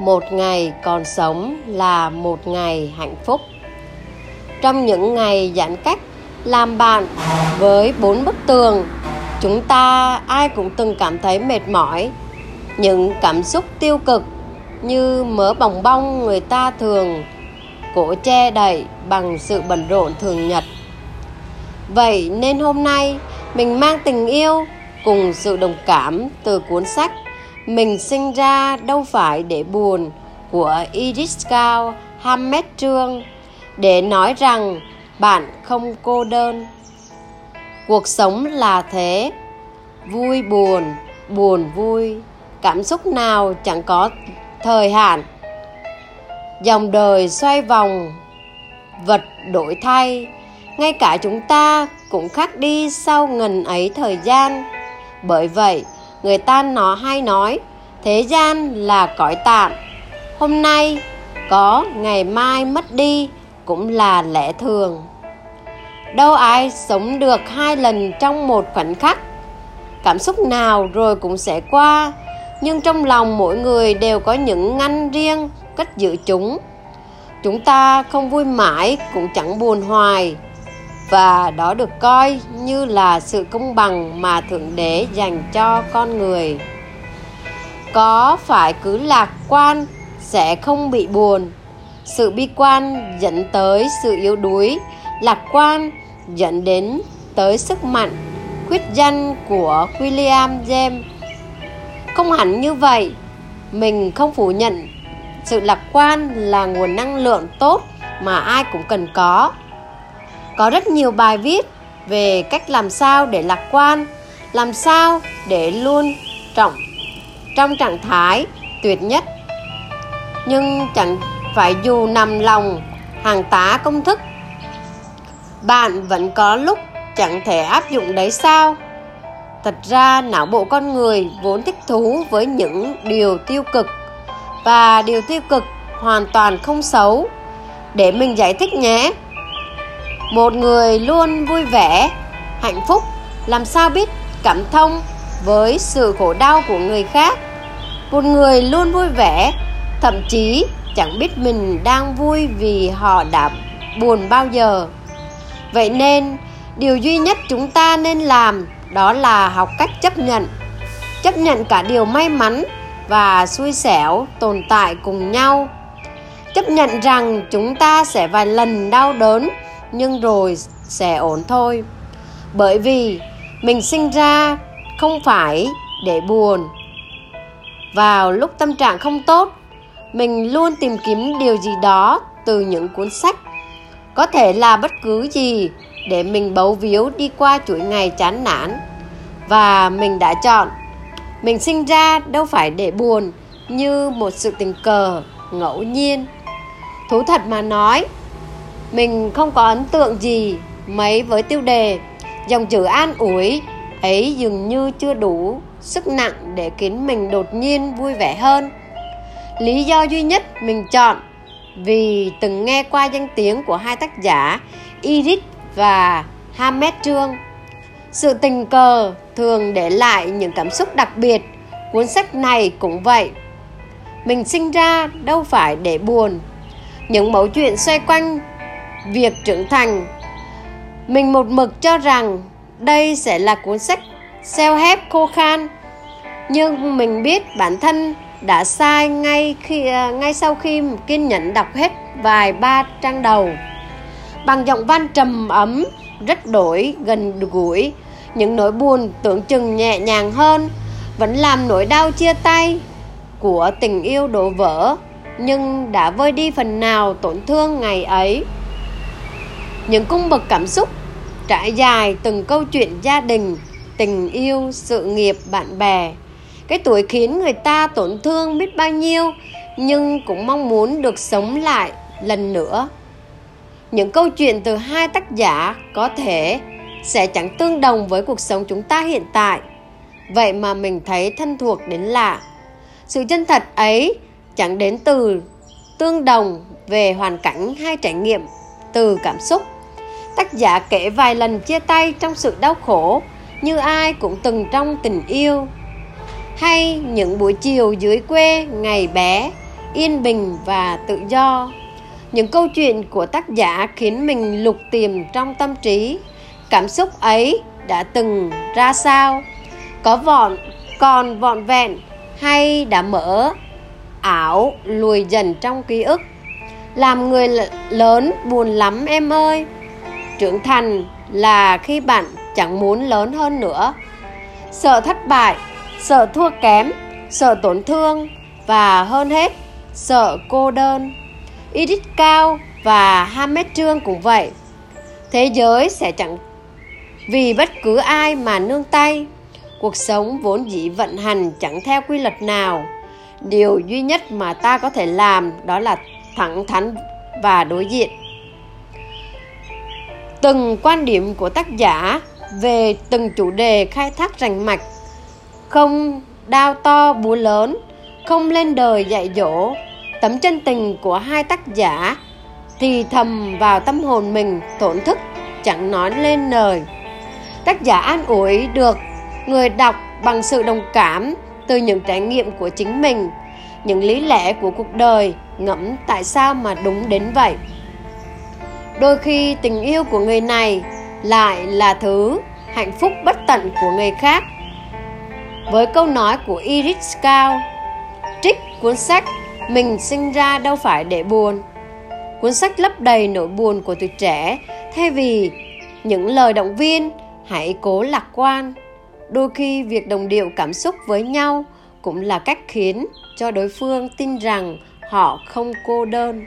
một ngày còn sống là một ngày hạnh phúc. Trong những ngày giãn cách, làm bạn với bốn bức tường, chúng ta ai cũng từng cảm thấy mệt mỏi. Những cảm xúc tiêu cực như mớ bồng bong người ta thường, cổ che đậy bằng sự bận rộn thường nhật. Vậy nên hôm nay mình mang tình yêu cùng sự đồng cảm từ cuốn sách mình sinh ra đâu phải để buồn của Edith Cao Hamed Trương để nói rằng bạn không cô đơn. Cuộc sống là thế, vui buồn, buồn vui, cảm xúc nào chẳng có thời hạn. Dòng đời xoay vòng, vật đổi thay, ngay cả chúng ta cũng khác đi sau ngần ấy thời gian. Bởi vậy, người ta nó hay nói, thế gian là cõi tạm. Hôm nay có, ngày mai mất đi cũng là lẽ thường. Đâu ai sống được hai lần trong một khoảnh khắc. Cảm xúc nào rồi cũng sẽ qua nhưng trong lòng mỗi người đều có những ngăn riêng cách giữ chúng. Chúng ta không vui mãi cũng chẳng buồn hoài và đó được coi như là sự công bằng mà thượng đế dành cho con người. Có phải cứ lạc quan sẽ không bị buồn? Sự bi quan dẫn tới sự yếu đuối, lạc quan dẫn đến tới sức mạnh, quyết danh của William James. Không hẳn như vậy, mình không phủ nhận sự lạc quan là nguồn năng lượng tốt mà ai cũng cần có có rất nhiều bài viết về cách làm sao để lạc quan, làm sao để luôn trọng trong trạng thái tuyệt nhất. Nhưng chẳng phải dù nằm lòng hàng tá công thức, bạn vẫn có lúc chẳng thể áp dụng đấy sao? Thật ra não bộ con người vốn thích thú với những điều tiêu cực và điều tiêu cực hoàn toàn không xấu. Để mình giải thích nhé một người luôn vui vẻ, hạnh phúc, làm sao biết cảm thông với sự khổ đau của người khác. Một người luôn vui vẻ, thậm chí chẳng biết mình đang vui vì họ đã buồn bao giờ. Vậy nên, điều duy nhất chúng ta nên làm đó là học cách chấp nhận. Chấp nhận cả điều may mắn và xui xẻo tồn tại cùng nhau. Chấp nhận rằng chúng ta sẽ vài lần đau đớn nhưng rồi sẽ ổn thôi. Bởi vì mình sinh ra không phải để buồn. Vào lúc tâm trạng không tốt, mình luôn tìm kiếm điều gì đó từ những cuốn sách. Có thể là bất cứ gì để mình bấu víu đi qua chuỗi ngày chán nản. Và mình đã chọn, mình sinh ra đâu phải để buồn như một sự tình cờ, ngẫu nhiên. Thú thật mà nói mình không có ấn tượng gì mấy với tiêu đề dòng chữ an ủi ấy dường như chưa đủ sức nặng để khiến mình đột nhiên vui vẻ hơn lý do duy nhất mình chọn vì từng nghe qua danh tiếng của hai tác giả Iris và Hamed Trương. Sự tình cờ thường để lại những cảm xúc đặc biệt, cuốn sách này cũng vậy. Mình sinh ra đâu phải để buồn. Những mẫu chuyện xoay quanh việc trưởng thành. Mình một mực cho rằng đây sẽ là cuốn sách self hép khô khan. Nhưng mình biết bản thân đã sai ngay khi à, ngay sau khi kiên nhẫn đọc hết vài ba trang đầu bằng giọng văn trầm ấm, rất đổi gần gũi, những nỗi buồn tưởng chừng nhẹ nhàng hơn vẫn làm nỗi đau chia tay của tình yêu đổ vỡ, nhưng đã vơi đi phần nào tổn thương ngày ấy những cung bậc cảm xúc, trải dài từng câu chuyện gia đình, tình yêu, sự nghiệp, bạn bè. Cái tuổi khiến người ta tổn thương biết bao nhiêu, nhưng cũng mong muốn được sống lại lần nữa. Những câu chuyện từ hai tác giả có thể sẽ chẳng tương đồng với cuộc sống chúng ta hiện tại. Vậy mà mình thấy thân thuộc đến lạ. Sự chân thật ấy chẳng đến từ tương đồng về hoàn cảnh hay trải nghiệm, từ cảm xúc tác giả kể vài lần chia tay trong sự đau khổ, như ai cũng từng trong tình yêu. Hay những buổi chiều dưới quê ngày bé, yên bình và tự do. Những câu chuyện của tác giả khiến mình lục tìm trong tâm trí. Cảm xúc ấy đã từng ra sao? Có vọn, còn vọn vẹn hay đã mở ảo lùi dần trong ký ức? Làm người lớn buồn lắm em ơi trưởng thành là khi bạn chẳng muốn lớn hơn nữa. Sợ thất bại, sợ thua kém, sợ tổn thương và hơn hết, sợ cô đơn. Edith cao và Hamet trương cũng vậy. Thế giới sẽ chẳng vì bất cứ ai mà nương tay, cuộc sống vốn dĩ vận hành chẳng theo quy luật nào. Điều duy nhất mà ta có thể làm đó là thẳng thắn và đối diện từng quan điểm của tác giả về từng chủ đề khai thác rành mạch. Không đao to búa lớn, không lên đời dạy dỗ, tấm chân tình của hai tác giả thì thầm vào tâm hồn mình tổn thức, chẳng nói lên lời. Tác giả an ủi được người đọc bằng sự đồng cảm từ những trải nghiệm của chính mình, những lý lẽ của cuộc đời ngẫm tại sao mà đúng đến vậy đôi khi tình yêu của người này lại là thứ hạnh phúc bất tận của người khác. Với câu nói của Iris Cao, trích cuốn sách mình sinh ra đâu phải để buồn. Cuốn sách lấp đầy nỗi buồn của tuổi trẻ, thay vì những lời động viên, hãy cố lạc quan. Đôi khi việc đồng điệu cảm xúc với nhau cũng là cách khiến cho đối phương tin rằng họ không cô đơn.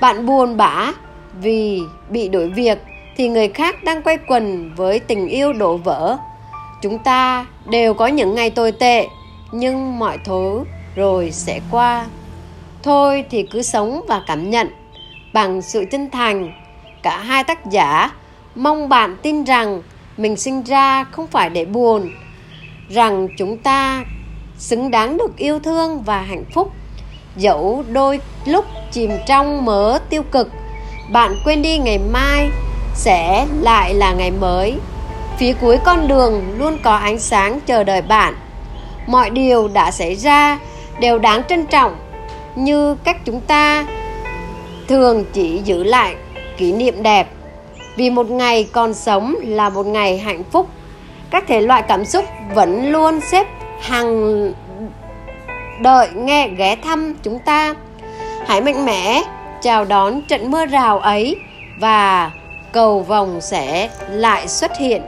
Bạn buồn bã vì bị đổi việc thì người khác đang quay quần với tình yêu đổ vỡ. Chúng ta đều có những ngày tồi tệ, nhưng mọi thứ rồi sẽ qua. Thôi thì cứ sống và cảm nhận bằng sự chân thành. Cả hai tác giả mong bạn tin rằng mình sinh ra không phải để buồn, rằng chúng ta xứng đáng được yêu thương và hạnh phúc. Dẫu đôi lúc chìm trong mớ tiêu cực bạn quên đi ngày mai sẽ lại là ngày mới. Phía cuối con đường luôn có ánh sáng chờ đợi bạn. Mọi điều đã xảy ra đều đáng trân trọng, như cách chúng ta thường chỉ giữ lại kỷ niệm đẹp. Vì một ngày còn sống là một ngày hạnh phúc, các thể loại cảm xúc vẫn luôn xếp hàng đợi nghe ghé thăm chúng ta. Hãy mạnh mẽ chào đón trận mưa rào ấy và cầu vồng sẽ lại xuất hiện.